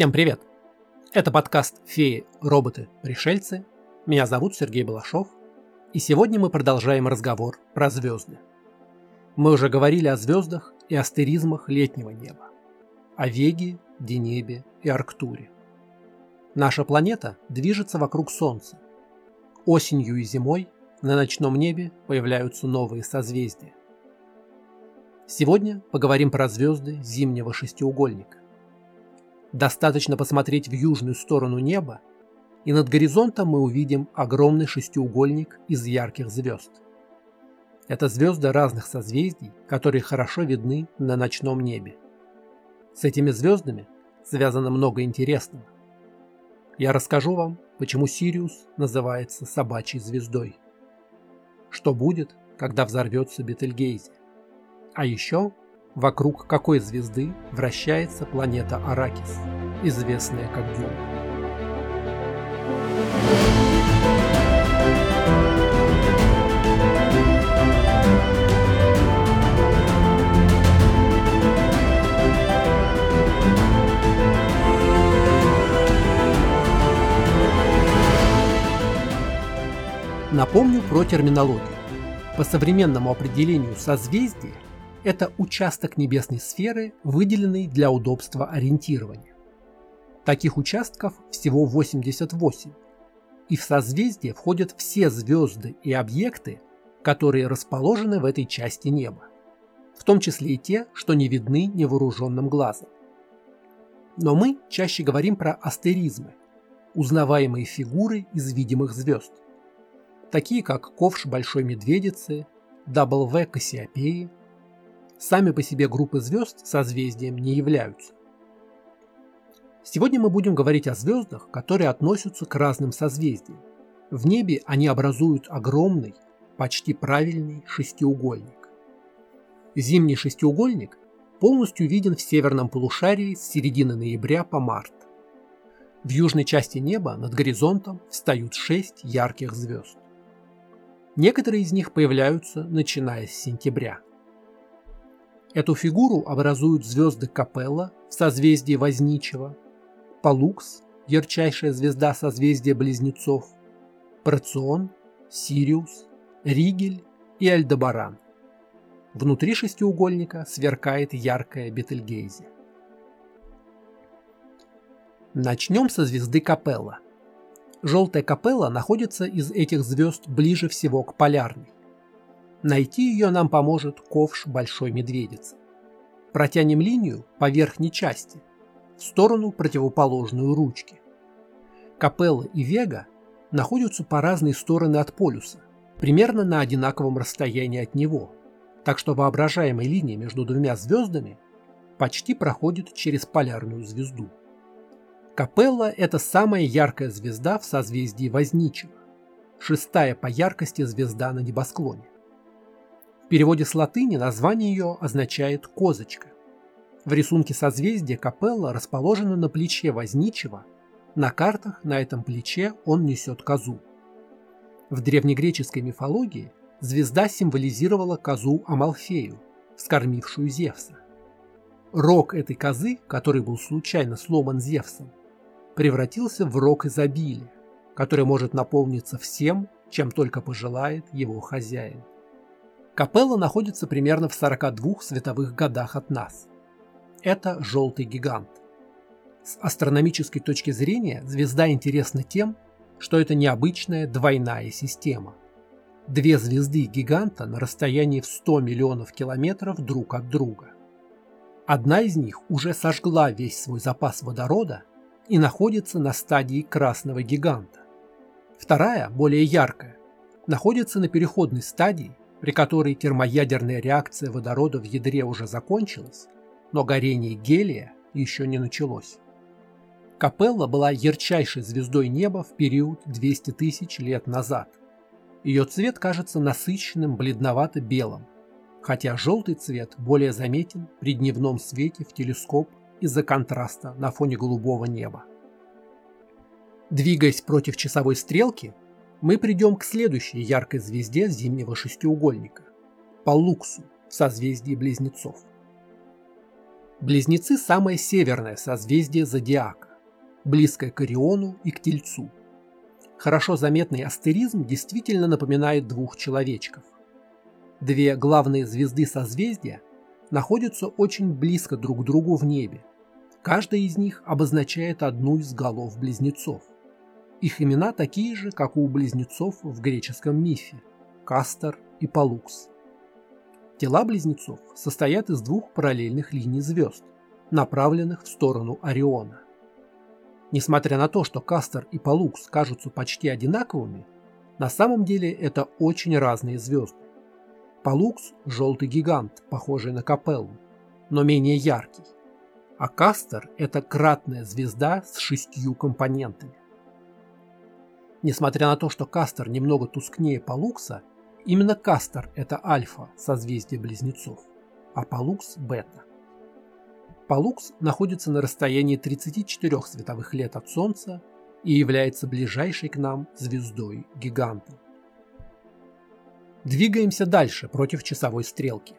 Всем привет! Это подкаст «Феи, роботы, пришельцы». Меня зовут Сергей Балашов, и сегодня мы продолжаем разговор про звезды. Мы уже говорили о звездах и астеризмах летнего неба, о Веге, Денебе и Арктуре. Наша планета движется вокруг Солнца. Осенью и зимой на ночном небе появляются новые созвездия. Сегодня поговорим про звезды зимнего шестиугольника. Достаточно посмотреть в южную сторону неба, и над горизонтом мы увидим огромный шестиугольник из ярких звезд. Это звезды разных созвездий, которые хорошо видны на ночном небе. С этими звездами связано много интересного. Я расскажу вам, почему Сириус называется собачьей звездой. Что будет, когда взорвется Бетельгейзе. А еще вокруг какой звезды вращается планета Аракис, известная как Дюна. Напомню про терминологию. По современному определению созвездия это участок небесной сферы, выделенный для удобства ориентирования. Таких участков всего 88, и в созвездие входят все звезды и объекты, которые расположены в этой части неба, в том числе и те, что не видны невооруженным глазом. Но мы чаще говорим про астеризмы, узнаваемые фигуры из видимых звезд, такие как ковш Большой Медведицы, W Кассиопеи, Сами по себе группы звезд созвездием не являются. Сегодня мы будем говорить о звездах, которые относятся к разным созвездиям. В небе они образуют огромный, почти правильный шестиугольник. Зимний шестиугольник полностью виден в северном полушарии с середины ноября по март. В южной части неба над горизонтом встают шесть ярких звезд. Некоторые из них появляются начиная с сентября – Эту фигуру образуют звезды Капелла в созвездии Возничего, Палукс, ярчайшая звезда созвездия Близнецов, Процион, Сириус, Ригель и Альдебаран. Внутри шестиугольника сверкает яркая Бетельгейзе. Начнем со звезды Капелла. Желтая Капелла находится из этих звезд ближе всего к полярной. Найти ее нам поможет ковш Большой Медведицы. Протянем линию по верхней части, в сторону противоположную ручки. Капелла и Вега находятся по разные стороны от полюса, примерно на одинаковом расстоянии от него, так что воображаемая линия между двумя звездами почти проходит через полярную звезду. Капелла – это самая яркая звезда в созвездии Возничего, шестая по яркости звезда на небосклоне переводе с латыни название ее означает «козочка». В рисунке созвездия Капелла расположено на плече Возничего. На картах на этом плече он несет козу. В древнегреческой мифологии звезда символизировала козу Амалфею, скормившую Зевса. Рог этой козы, который был случайно сломан Зевсом, превратился в рог изобилия, который может наполниться всем, чем только пожелает его хозяин. Капелла находится примерно в 42 световых годах от нас. Это желтый гигант. С астрономической точки зрения звезда интересна тем, что это необычная двойная система. Две звезды гиганта на расстоянии в 100 миллионов километров друг от друга. Одна из них уже сожгла весь свой запас водорода и находится на стадии красного гиганта. Вторая, более яркая, находится на переходной стадии при которой термоядерная реакция водорода в ядре уже закончилась, но горение гелия еще не началось. Капелла была ярчайшей звездой неба в период 200 тысяч лет назад. Ее цвет кажется насыщенным бледновато-белым, хотя желтый цвет более заметен при дневном свете в телескоп из-за контраста на фоне голубого неба. Двигаясь против часовой стрелки, мы придем к следующей яркой звезде зимнего шестиугольника – Палуксу в созвездии Близнецов. Близнецы – самое северное созвездие зодиака. близкое к Ориону и к Тельцу. Хорошо заметный астеризм действительно напоминает двух человечков. Две главные звезды созвездия находятся очень близко друг к другу в небе. Каждая из них обозначает одну из голов близнецов. Их имена такие же, как у близнецов в греческом мифе – Кастор и Палукс. Тела близнецов состоят из двух параллельных линий звезд, направленных в сторону Ориона. Несмотря на то, что Кастор и Палукс кажутся почти одинаковыми, на самом деле это очень разные звезды. Палукс – желтый гигант, похожий на Капеллу, но менее яркий. А Кастор – это кратная звезда с шестью компонентами. Несмотря на то, что Кастор немного тускнее Палукса, именно Кастор – это альфа созвездия близнецов, а Палукс – бета. Палукс находится на расстоянии 34 световых лет от Солнца и является ближайшей к нам звездой-гигантом. Двигаемся дальше против часовой стрелки.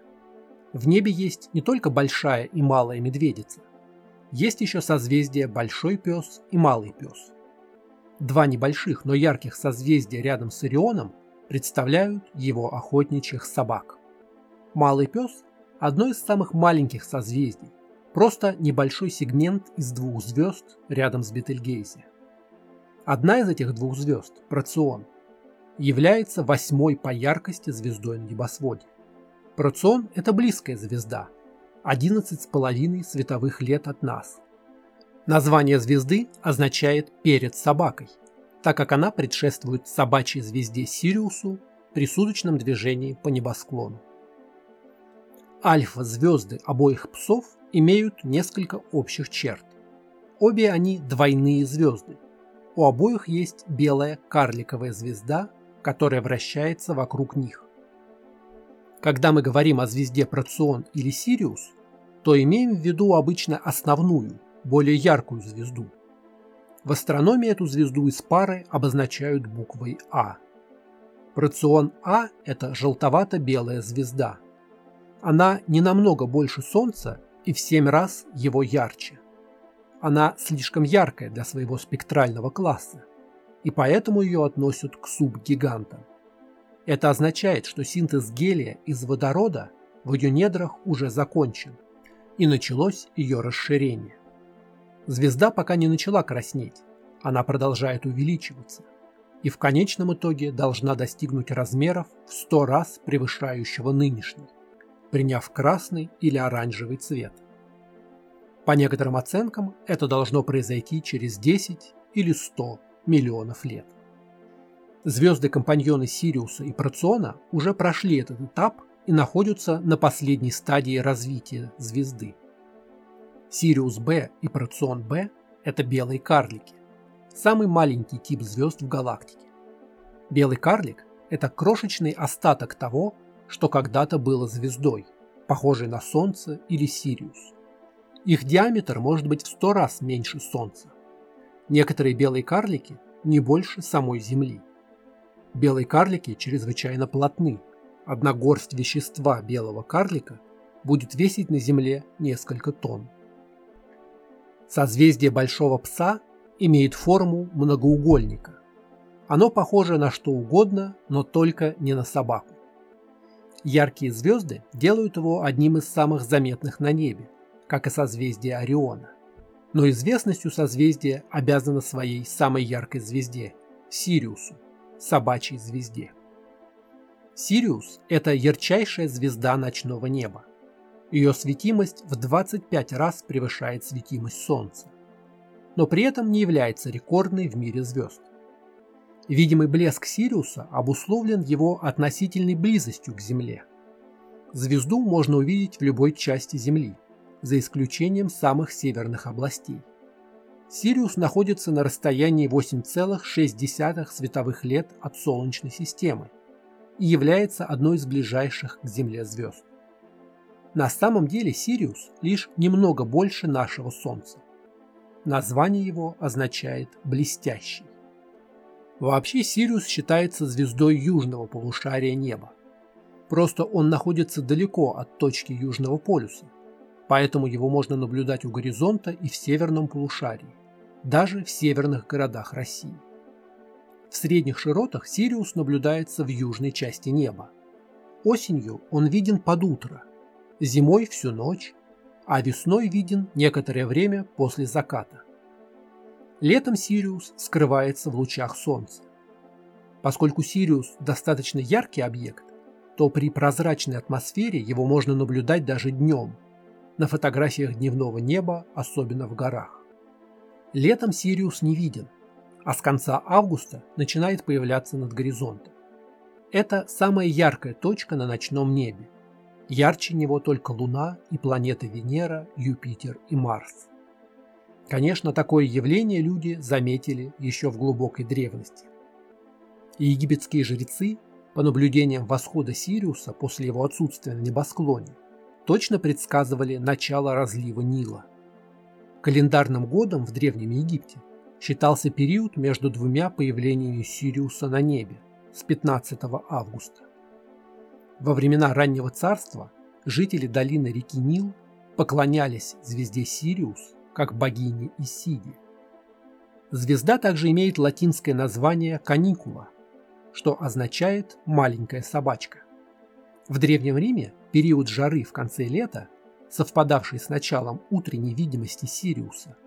В небе есть не только большая и малая медведица. Есть еще созвездия Большой Пес и Малый Пес. Два небольших, но ярких созвездия рядом с Орионом представляют его охотничьих собак. Малый Пес – одно из самых маленьких созвездий, просто небольшой сегмент из двух звезд рядом с Бетельгейзе. Одна из этих двух звезд, Процион, является восьмой по яркости звездой на небосводе. Процион – это близкая звезда, 11,5 световых лет от нас. Название звезды означает «перед собакой», так как она предшествует собачьей звезде Сириусу при суточном движении по небосклону. Альфа-звезды обоих псов имеют несколько общих черт. Обе они двойные звезды. У обоих есть белая карликовая звезда которая вращается вокруг них. Когда мы говорим о звезде Процион или Сириус, то имеем в виду обычно основную, более яркую звезду. В астрономии эту звезду из пары обозначают буквой А. Процион А – это желтовато-белая звезда. Она не намного больше Солнца и в 7 раз его ярче. Она слишком яркая для своего спектрального класса и поэтому ее относят к субгигантам. Это означает, что синтез гелия из водорода в ее недрах уже закончен, и началось ее расширение. Звезда пока не начала краснеть, она продолжает увеличиваться, и в конечном итоге должна достигнуть размеров в 100 раз превышающего нынешний, приняв красный или оранжевый цвет. По некоторым оценкам это должно произойти через 10 или 100 миллионов лет. Звезды-компаньоны Сириуса и Проциона уже прошли этот этап и находятся на последней стадии развития звезды. Сириус Б и Процион Б – это белые карлики, самый маленький тип звезд в галактике. Белый карлик – это крошечный остаток того, что когда-то было звездой, похожей на Солнце или Сириус. Их диаметр может быть в сто раз меньше Солнца. Некоторые белые карлики не больше самой Земли. Белые карлики чрезвычайно плотны. Одна горсть вещества белого карлика будет весить на Земле несколько тонн. Созвездие Большого Пса имеет форму многоугольника. Оно похоже на что угодно, но только не на собаку. Яркие звезды делают его одним из самых заметных на небе, как и созвездие Ориона но известностью созвездия обязано своей самой яркой звезде – Сириусу, собачьей звезде. Сириус – это ярчайшая звезда ночного неба. Ее светимость в 25 раз превышает светимость Солнца, но при этом не является рекордной в мире звезд. Видимый блеск Сириуса обусловлен его относительной близостью к Земле. Звезду можно увидеть в любой части Земли – за исключением самых северных областей. Сириус находится на расстоянии 8,6 световых лет от Солнечной системы и является одной из ближайших к Земле звезд. На самом деле Сириус лишь немного больше нашего Солнца. Название его означает «блестящий». Вообще Сириус считается звездой южного полушария неба. Просто он находится далеко от точки Южного полюса – поэтому его можно наблюдать у горизонта и в северном полушарии. даже в северных городах России. В средних широтах Сириус наблюдается в южной части неба. Осенью он виден под утро, зимой всю ночь, а весной виден некоторое время после заката. Летом Сириус скрывается в лучах Солнца. Поскольку Сириус достаточно яркий объект, то при прозрачной атмосфере его можно наблюдать даже днем, на фотографиях дневного неба, особенно в горах. Летом Сириус не виден, а с конца августа начинает появляться над горизонтом. Это самая яркая точка на ночном небе. Ярче него только Луна и планеты Венера, Юпитер и Марс. Конечно, такое явление люди заметили еще в глубокой древности. И египетские жрецы, по наблюдениям восхода Сириуса после его отсутствия на небосклоне, точно предсказывали начало разлива Нила. Календарным годом в Древнем Египте считался период между двумя появлениями Сириуса на небе с 15 августа. Во времена раннего царства жители долины реки Нил поклонялись звезде Сириус как богине Исиде. Звезда также имеет латинское название Каникула, что означает «маленькая собачка». В Древнем Риме период жары в конце лета совпадавший с началом утренней видимости Сириуса,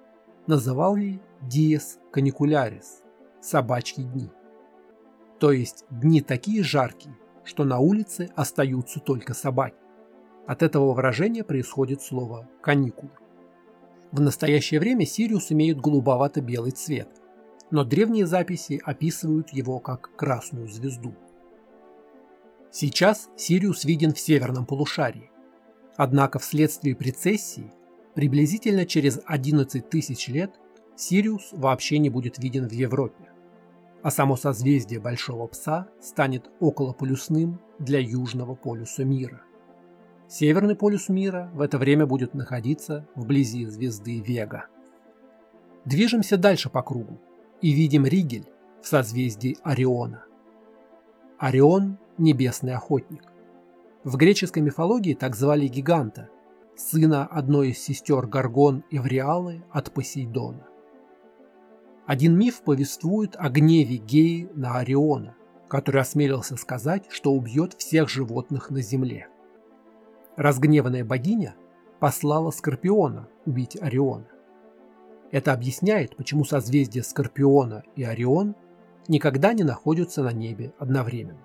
называли Диес Каникулярис – собачьи дни. То есть дни такие жаркие, что на улице остаются только собаки. От этого выражения происходит слово «каникулы». В настоящее время Сириус имеет голубовато-белый цвет, но древние записи описывают его как красную звезду. Сейчас Сириус виден в северном полушарии, Однако вследствие прецессии приблизительно через 11 тысяч лет Сириус вообще не будет виден в Европе, а само созвездие Большого Пса станет околополюсным для Южного полюса мира. Северный полюс мира в это время будет находиться вблизи звезды Вега. Движемся дальше по кругу и видим Ригель в созвездии Ориона. Орион – небесный охотник. В греческой мифологии так звали гиганта, сына одной из сестер Гаргон и Вриалы от Посейдона. Один миф повествует о гневе Геи на Ориона, который осмелился сказать, что убьет всех животных на земле. Разгневанная богиня послала Скорпиона убить Ориона. Это объясняет, почему созвездия Скорпиона и Орион никогда не находятся на небе одновременно.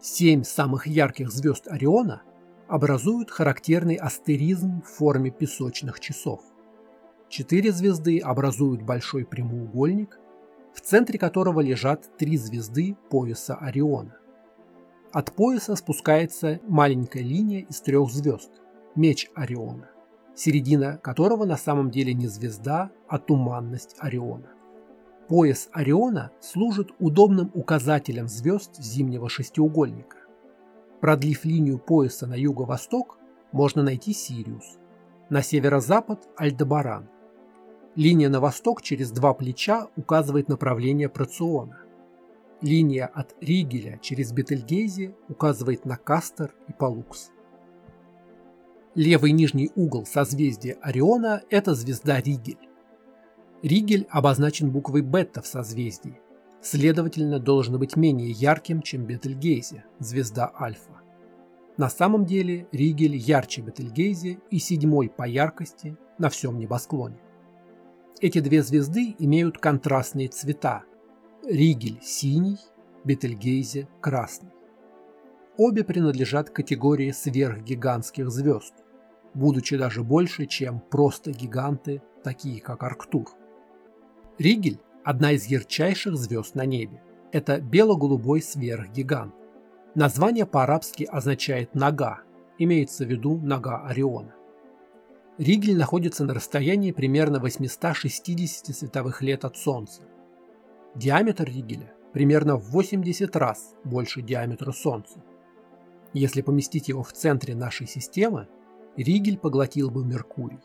Семь самых ярких звезд Ориона образуют характерный астеризм в форме песочных часов. Четыре звезды образуют большой прямоугольник, в центре которого лежат три звезды пояса Ориона. От пояса спускается маленькая линия из трех звезд – меч Ориона, середина которого на самом деле не звезда, а туманность Ориона. Пояс Ориона служит удобным указателем звезд зимнего шестиугольника. Продлив линию пояса на юго-восток, можно найти Сириус. На северо-запад – Альдебаран. Линия на восток через два плеча указывает направление Проциона. Линия от Ригеля через Бетельгейзе указывает на Кастер и Палукс. Левый нижний угол созвездия Ориона – это звезда Ригель. Ригель обозначен буквой бета в созвездии, следовательно, должен быть менее ярким, чем Бетельгейзе, звезда Альфа. На самом деле Ригель ярче Бетельгейзе и седьмой по яркости на всем небосклоне. Эти две звезды имеют контрастные цвета. Ригель – синий, Бетельгейзе – красный. Обе принадлежат категории сверхгигантских звезд, будучи даже больше, чем просто гиганты, такие как Арктур. Ригель – одна из ярчайших звезд на небе. Это бело-голубой сверхгигант. Название по-арабски означает «нога», имеется в виду нога Ориона. Ригель находится на расстоянии примерно 860 световых лет от Солнца. Диаметр Ригеля примерно в 80 раз больше диаметра Солнца. Если поместить его в центре нашей системы, Ригель поглотил бы Меркурий.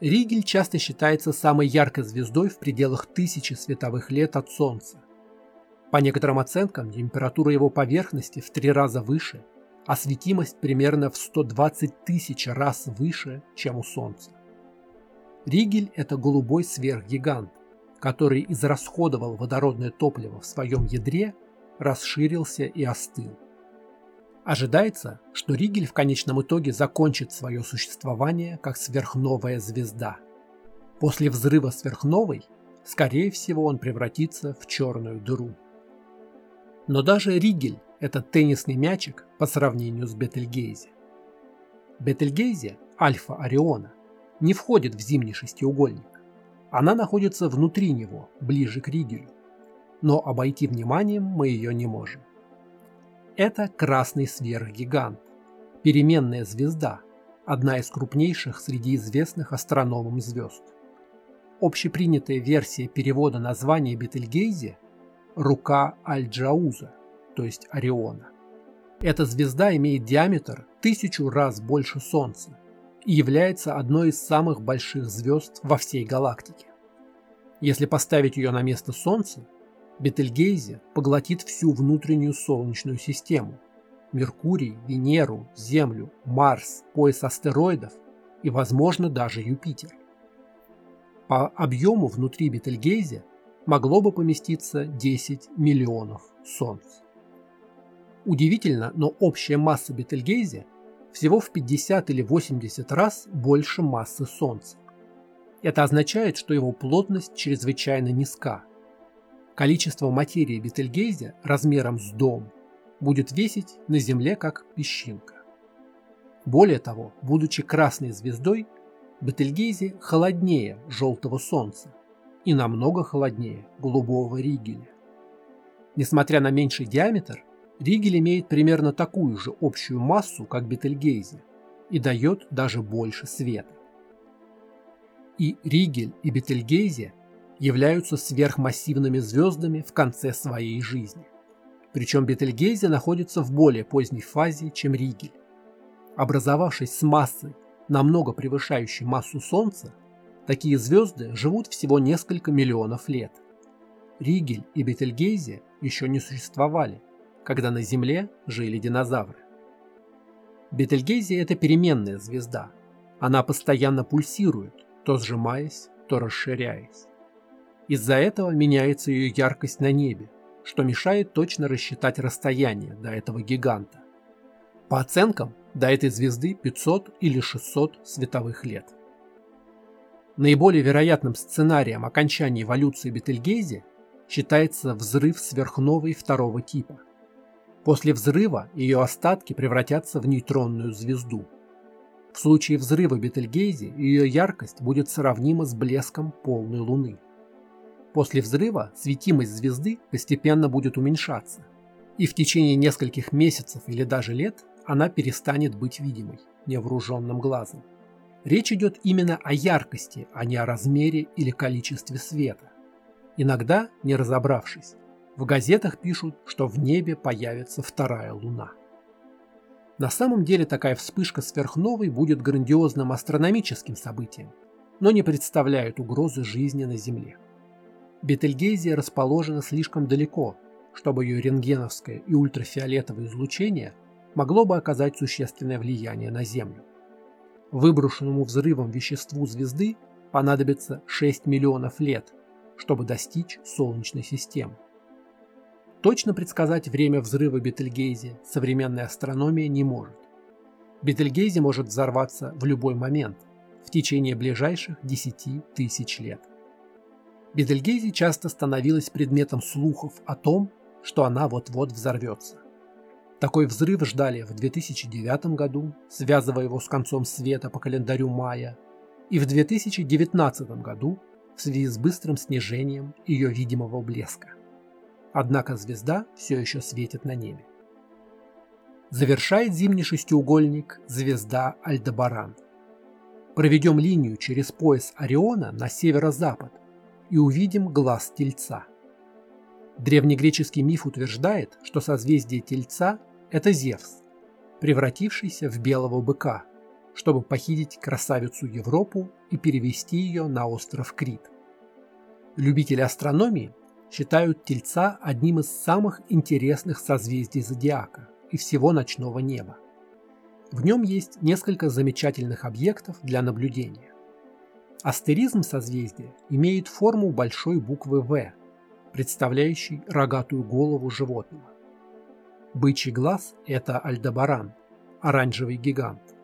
Ригель часто считается самой яркой звездой в пределах тысячи световых лет от Солнца. По некоторым оценкам, температура его поверхности в три раза выше, а светимость примерно в 120 тысяч раз выше, чем у Солнца. Ригель – это голубой сверхгигант, который израсходовал водородное топливо в своем ядре, расширился и остыл. Ожидается, что Ригель в конечном итоге закончит свое существование как сверхновая звезда. После взрыва сверхновой, скорее всего, он превратится в черную дыру. Но даже Ригель – это теннисный мячик по сравнению с Бетельгейзе. Бетельгейзе, альфа Ориона, не входит в зимний шестиугольник. Она находится внутри него, ближе к Ригелю. Но обойти вниманием мы ее не можем. Это красный сверхгигант, переменная звезда, одна из крупнейших среди известных астрономам звезд. Общепринятая версия перевода названия Бетельгейзе – рука Аль-Джауза, то есть Ориона. Эта звезда имеет диаметр тысячу раз больше Солнца и является одной из самых больших звезд во всей галактике. Если поставить ее на место Солнца, Бетельгейзе поглотит всю внутреннюю Солнечную систему – Меркурий, Венеру, Землю, Марс, пояс астероидов и, возможно, даже Юпитер. По объему внутри Бетельгейзе могло бы поместиться 10 миллионов Солнц. Удивительно, но общая масса Бетельгейзе всего в 50 или 80 раз больше массы Солнца. Это означает, что его плотность чрезвычайно низка. Количество материи Бетельгейзе размером с дом будет весить на Земле как песчинка. Более того, будучи красной звездой, Бетельгейзе холоднее желтого Солнца и намного холоднее голубого Ригеля. Несмотря на меньший диаметр, Ригель имеет примерно такую же общую массу, как Бетельгейзе, и дает даже больше света. И Ригель и Бетельгейзе являются сверхмассивными звездами в конце своей жизни. Причем Бетельгейзе находится в более поздней фазе, чем Ригель. Образовавшись с массой, намного превышающей массу Солнца, такие звезды живут всего несколько миллионов лет. Ригель и Бетельгейзе еще не существовали, когда на Земле жили динозавры. Бетельгейзе – это переменная звезда. Она постоянно пульсирует, то сжимаясь, то расширяясь. Из-за этого меняется ее яркость на небе, что мешает точно рассчитать расстояние до этого гиганта. По оценкам, до этой звезды 500 или 600 световых лет. Наиболее вероятным сценарием окончания эволюции Бетельгейзе считается взрыв сверхновой второго типа. После взрыва ее остатки превратятся в нейтронную звезду. В случае взрыва Бетельгейзе ее яркость будет сравнима с блеском полной Луны. После взрыва светимость звезды постепенно будет уменьшаться, и в течение нескольких месяцев или даже лет она перестанет быть видимой невооруженным глазом. Речь идет именно о яркости, а не о размере или количестве света. Иногда, не разобравшись, в газетах пишут, что в небе появится вторая луна. На самом деле такая вспышка сверхновой будет грандиозным астрономическим событием, но не представляет угрозы жизни на Земле. Бетельгейзе расположена слишком далеко, чтобы ее рентгеновское и ультрафиолетовое излучение могло бы оказать существенное влияние на Землю. Выброшенному взрывом веществу звезды понадобится 6 миллионов лет, чтобы достичь Солнечной системы. Точно предсказать время взрыва Бетельгейзе современная астрономия не может. Бетельгейзе может взорваться в любой момент, в течение ближайших 10 тысяч лет. Бетельгейзе часто становилась предметом слухов о том, что она вот-вот взорвется. Такой взрыв ждали в 2009 году, связывая его с концом света по календарю мая, и в 2019 году в связи с быстрым снижением ее видимого блеска однако звезда все еще светит на небе. Завершает зимний шестиугольник звезда Альдебаран. Проведем линию через пояс Ориона на северо-запад и увидим глаз Тельца. Древнегреческий миф утверждает, что созвездие Тельца – это Зевс, превратившийся в белого быка, чтобы похитить красавицу Европу и перевести ее на остров Крит. Любители астрономии считают Тельца одним из самых интересных созвездий зодиака и всего ночного неба. В нем есть несколько замечательных объектов для наблюдения. Астеризм созвездия имеет форму большой буквы «В», представляющей рогатую голову животного. Бычий глаз – это Альдебаран, оранжевый гигант.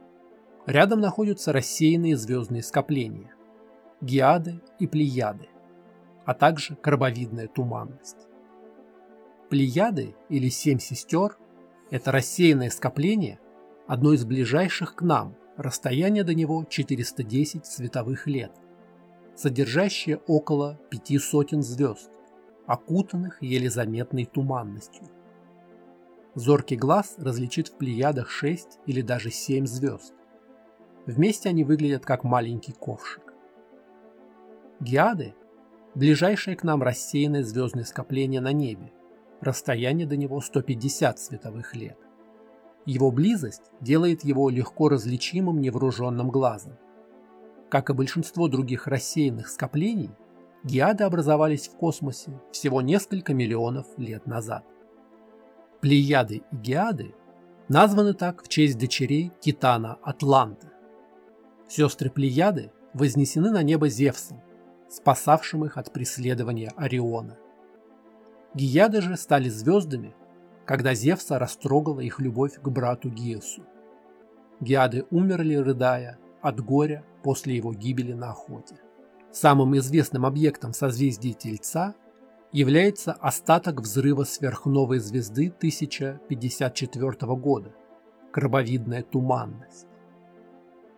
Рядом находятся рассеянные звездные скопления – Гиады и Плеяды, а также крабовидная туманность. Плеяды или Семь сестер – это рассеянное скопление, одно из ближайших к нам, расстояние до него 410 световых лет, содержащее около пяти сотен звезд, окутанных еле заметной туманностью. Зоркий глаз различит в плеядах 6 или даже 7 звезд. Вместе они выглядят как маленький ковшик. Геады – ближайшее к нам рассеянное звездное скопление на небе, расстояние до него 150 световых лет. Его близость делает его легко различимым невооруженным глазом. Как и большинство других рассеянных скоплений, геады образовались в космосе всего несколько миллионов лет назад. Плеяды и геады названы так в честь дочерей Титана Атланта. Сестры Плеяды вознесены на небо Зевсом, спасавшим их от преследования Ориона. Гияды же стали звездами, когда Зевса растрогала их любовь к брату Гиесу. Гиады умерли, рыдая, от горя после его гибели на охоте. Самым известным объектом созвездия Тельца является остаток взрыва сверхновой звезды 1054 года – крабовидная туманность.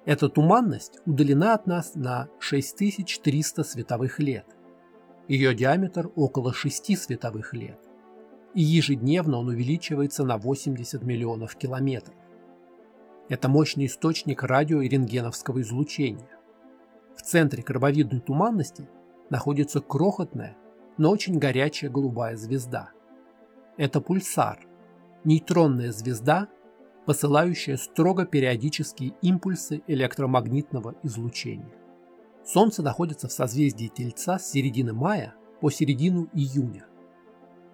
Эта туманность удалена от нас на 6300 световых лет. Ее диаметр около 6 световых лет – и ежедневно он увеличивается на 80 миллионов километров. Это мощный источник радио- и рентгеновского излучения. В центре крабовидной туманности находится крохотная, но очень горячая голубая звезда. Это пульсар, нейтронная звезда, посылающая строго периодические импульсы электромагнитного излучения. Солнце находится в созвездии Тельца с середины мая по середину июня.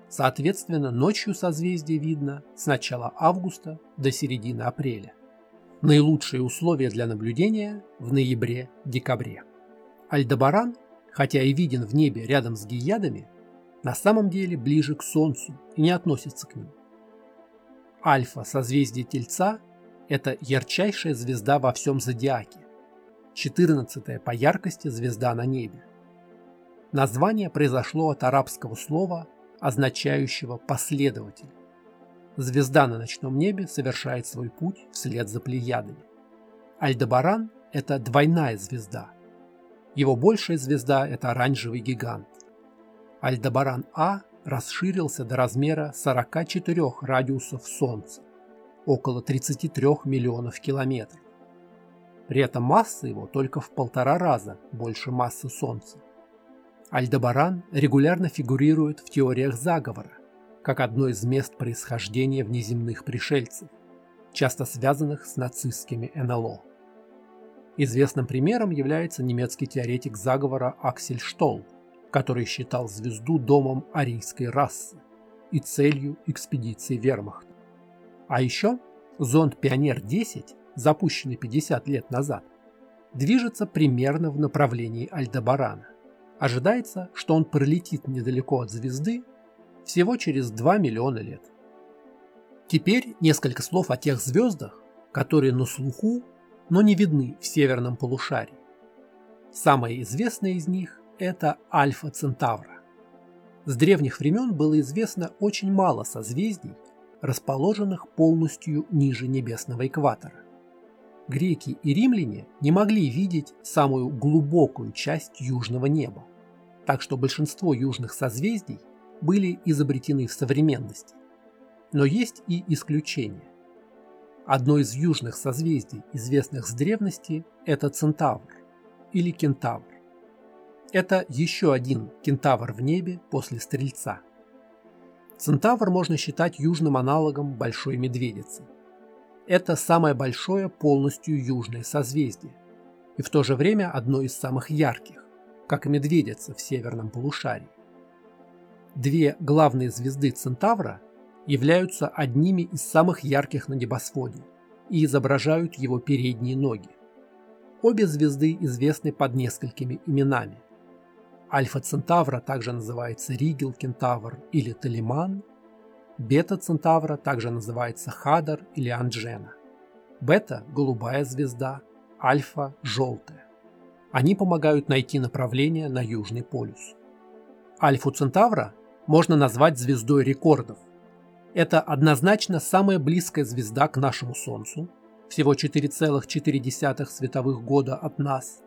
Соответственно, ночью созвездие видно с начала августа до середины апреля. Наилучшие условия для наблюдения в ноябре-декабре. Альдебаран, хотя и виден в небе рядом с гиядами, на самом деле ближе к Солнцу и не относится к ним. Альфа созвездие Тельца – это ярчайшая звезда во всем зодиаке, 14 по яркости звезда на небе. Название произошло от арабского слова означающего последователь. Звезда на ночном небе совершает свой путь вслед за плеядами. Альдебаран – это двойная звезда. Его большая звезда – это оранжевый гигант. Альдебаран А расширился до размера 44 радиусов Солнца, около 33 миллионов километров. При этом масса его только в полтора раза больше массы Солнца. Альдебаран регулярно фигурирует в теориях заговора, как одно из мест происхождения внеземных пришельцев, часто связанных с нацистскими НЛО. Известным примером является немецкий теоретик заговора Аксель Штолл, который считал звезду домом арийской расы и целью экспедиции вермахта. А еще зонд «Пионер-10», запущенный 50 лет назад, движется примерно в направлении Альдебарана. Ожидается, что он пролетит недалеко от звезды всего через 2 миллиона лет. Теперь несколько слов о тех звездах, которые на слуху, но не видны в северном полушарии. Самая известная из них – это Альфа Центавра. С древних времен было известно очень мало созвездий, расположенных полностью ниже небесного экватора. Греки и римляне не могли видеть самую глубокую часть южного неба так что большинство южных созвездий были изобретены в современности. Но есть и исключения. Одно из южных созвездий, известных с древности, это Центавр или Кентавр. Это еще один кентавр в небе после Стрельца. Центавр можно считать южным аналогом Большой Медведицы. Это самое большое полностью южное созвездие и в то же время одно из самых ярких как и медведица в северном полушарии. Две главные звезды Центавра являются одними из самых ярких на небосводе и изображают его передние ноги. Обе звезды известны под несколькими именами. Альфа Центавра также называется Ригел Кентавр или Талиман. Бета Центавра также называется Хадар или Анджена. Бета – голубая звезда, альфа – желтая. Они помогают найти направление на Южный полюс. Альфу Центавра можно назвать звездой рекордов. Это однозначно самая близкая звезда к нашему Солнцу, всего 4,4 световых года от нас.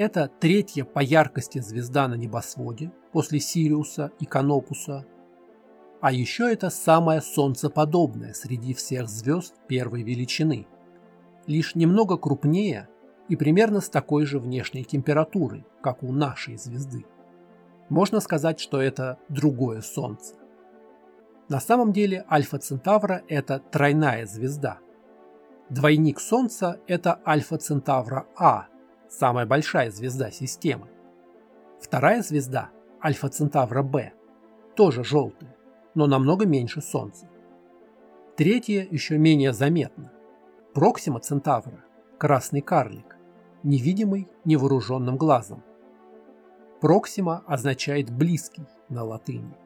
Это третья по яркости звезда на небосводе после Сириуса и Канопуса. А еще это самая солнцеподобная среди всех звезд первой величины, лишь немного крупнее и примерно с такой же внешней температурой, как у нашей звезды. Можно сказать, что это другое Солнце. На самом деле Альфа Центавра – это тройная звезда – Двойник Солнца – это Альфа Центавра А, самая большая звезда системы. Вторая звезда – Альфа Центавра Б, тоже желтая, но намного меньше Солнца. Третья еще менее заметна. Проксима Центавра – красный карлик, невидимый невооруженным глазом. Проксима означает «близкий» на латыни.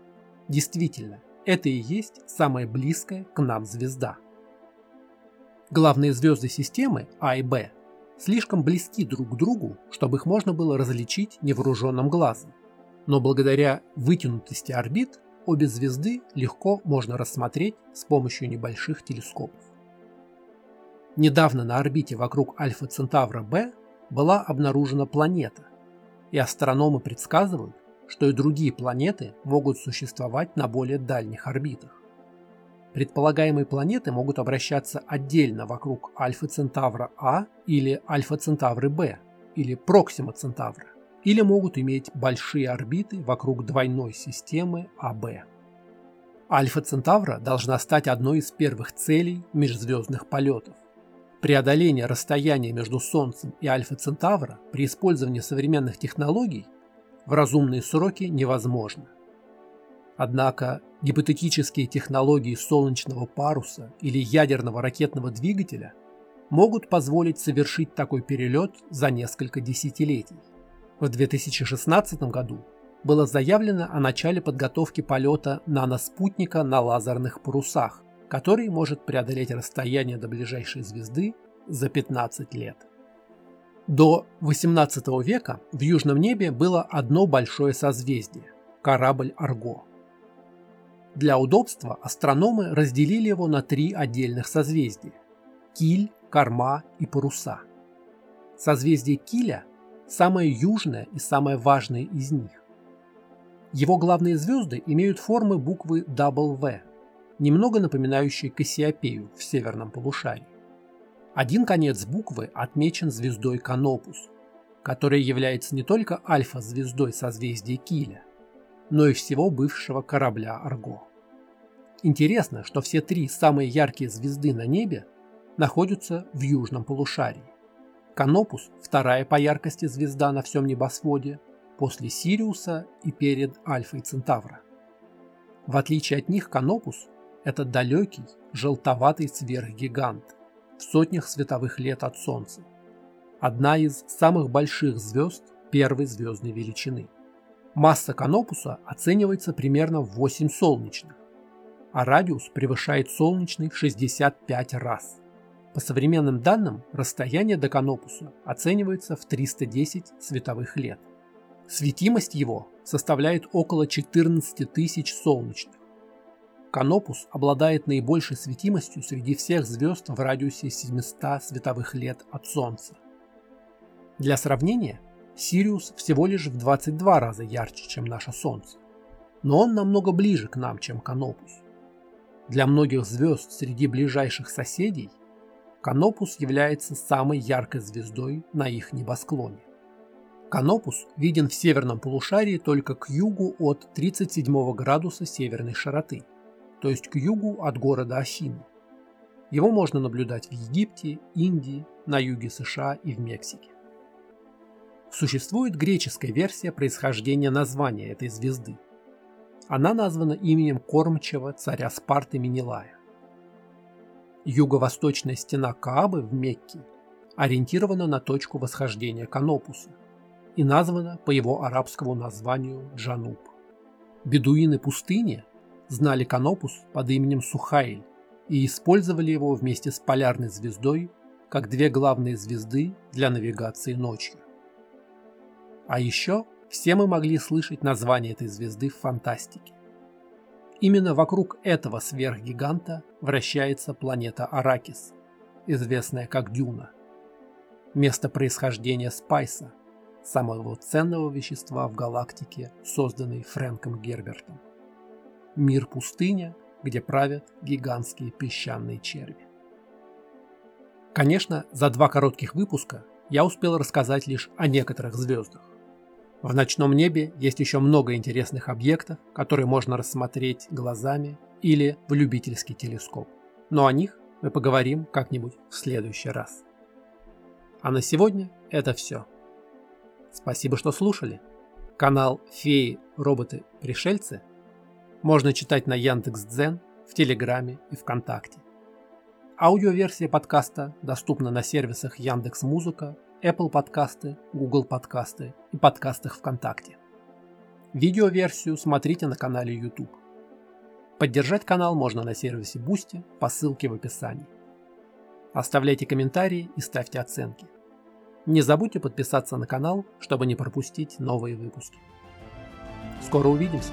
Действительно, это и есть самая близкая к нам звезда. Главные звезды системы А и Б слишком близки друг к другу, чтобы их можно было различить невооруженным глазом. Но благодаря вытянутости орбит обе звезды легко можно рассмотреть с помощью небольших телескопов. Недавно на орбите вокруг Альфа Центавра Б была обнаружена планета, и астрономы предсказывают, что и другие планеты могут существовать на более дальних орбитах. Предполагаемые планеты могут обращаться отдельно вокруг Альфа Центавра А или Альфа Центавры Б или Проксима Центавра, или могут иметь большие орбиты вокруг двойной системы АБ. Альфа Центавра должна стать одной из первых целей межзвездных полетов. Преодоление расстояния между Солнцем и Альфа Центавра при использовании современных технологий в разумные сроки невозможно. Однако гипотетические технологии солнечного паруса или ядерного ракетного двигателя могут позволить совершить такой перелет за несколько десятилетий. В 2016 году было заявлено о начале подготовки полета наноспутника на лазерных парусах, который может преодолеть расстояние до ближайшей звезды за 15 лет. До 18 века в южном небе было одно большое созвездие – корабль Арго – для удобства астрономы разделили его на три отдельных созвездия – Киль, Корма и Паруса. Созвездие Киля – самое южное и самое важное из них. Его главные звезды имеют формы буквы W, немного напоминающие Кассиопею в северном полушарии. Один конец буквы отмечен звездой Канопус, которая является не только альфа-звездой созвездия Киля – но и всего бывшего корабля «Арго». Интересно, что все три самые яркие звезды на небе находятся в южном полушарии. Канопус – вторая по яркости звезда на всем небосводе, после Сириуса и перед Альфой Центавра. В отличие от них Канопус – это далекий, желтоватый сверхгигант в сотнях световых лет от Солнца. Одна из самых больших звезд первой звездной величины. Масса Канопуса оценивается примерно в 8 солнечных, а радиус превышает солнечный в 65 раз. По современным данным, расстояние до Канопуса оценивается в 310 световых лет. Светимость его составляет около 14 тысяч солнечных. Канопус обладает наибольшей светимостью среди всех звезд в радиусе 700 световых лет от Солнца. Для сравнения, Сириус всего лишь в 22 раза ярче, чем наше Солнце. Но он намного ближе к нам, чем Канопус. Для многих звезд среди ближайших соседей Канопус является самой яркой звездой на их небосклоне. Канопус виден в северном полушарии только к югу от 37 градуса северной широты, то есть к югу от города Афины. Его можно наблюдать в Египте, Индии, на юге США и в Мексике. Существует греческая версия происхождения названия этой звезды. Она названа именем кормчего царя Спарты Менелая. Юго-восточная стена Каабы в Мекке ориентирована на точку восхождения Канопуса и названа по его арабскому названию Джануб. Бедуины пустыни знали Канопус под именем Сухайль и использовали его вместе с полярной звездой как две главные звезды для навигации ночью. А еще все мы могли слышать название этой звезды в фантастике. Именно вокруг этого сверхгиганта вращается планета Аракис, известная как Дюна. Место происхождения Спайса, самого ценного вещества в галактике, созданной Фрэнком Гербертом. Мир-пустыня, где правят гигантские песчаные черви. Конечно, за два коротких выпуска я успел рассказать лишь о некоторых звездах. В ночном небе есть еще много интересных объектов, которые можно рассмотреть глазами или в любительский телескоп. Но о них мы поговорим как-нибудь в следующий раз. А на сегодня это все. Спасибо, что слушали. Канал «Феи, роботы, пришельцы» можно читать на Яндекс.Дзен, в Телеграме и ВКонтакте. Аудиоверсия подкаста доступна на сервисах Яндекс Музыка Apple подкасты, Google подкасты и подкастах ВКонтакте. Видеоверсию смотрите на канале YouTube. Поддержать канал можно на сервисе Boosty по ссылке в описании. Оставляйте комментарии и ставьте оценки. Не забудьте подписаться на канал, чтобы не пропустить новые выпуски. Скоро увидимся!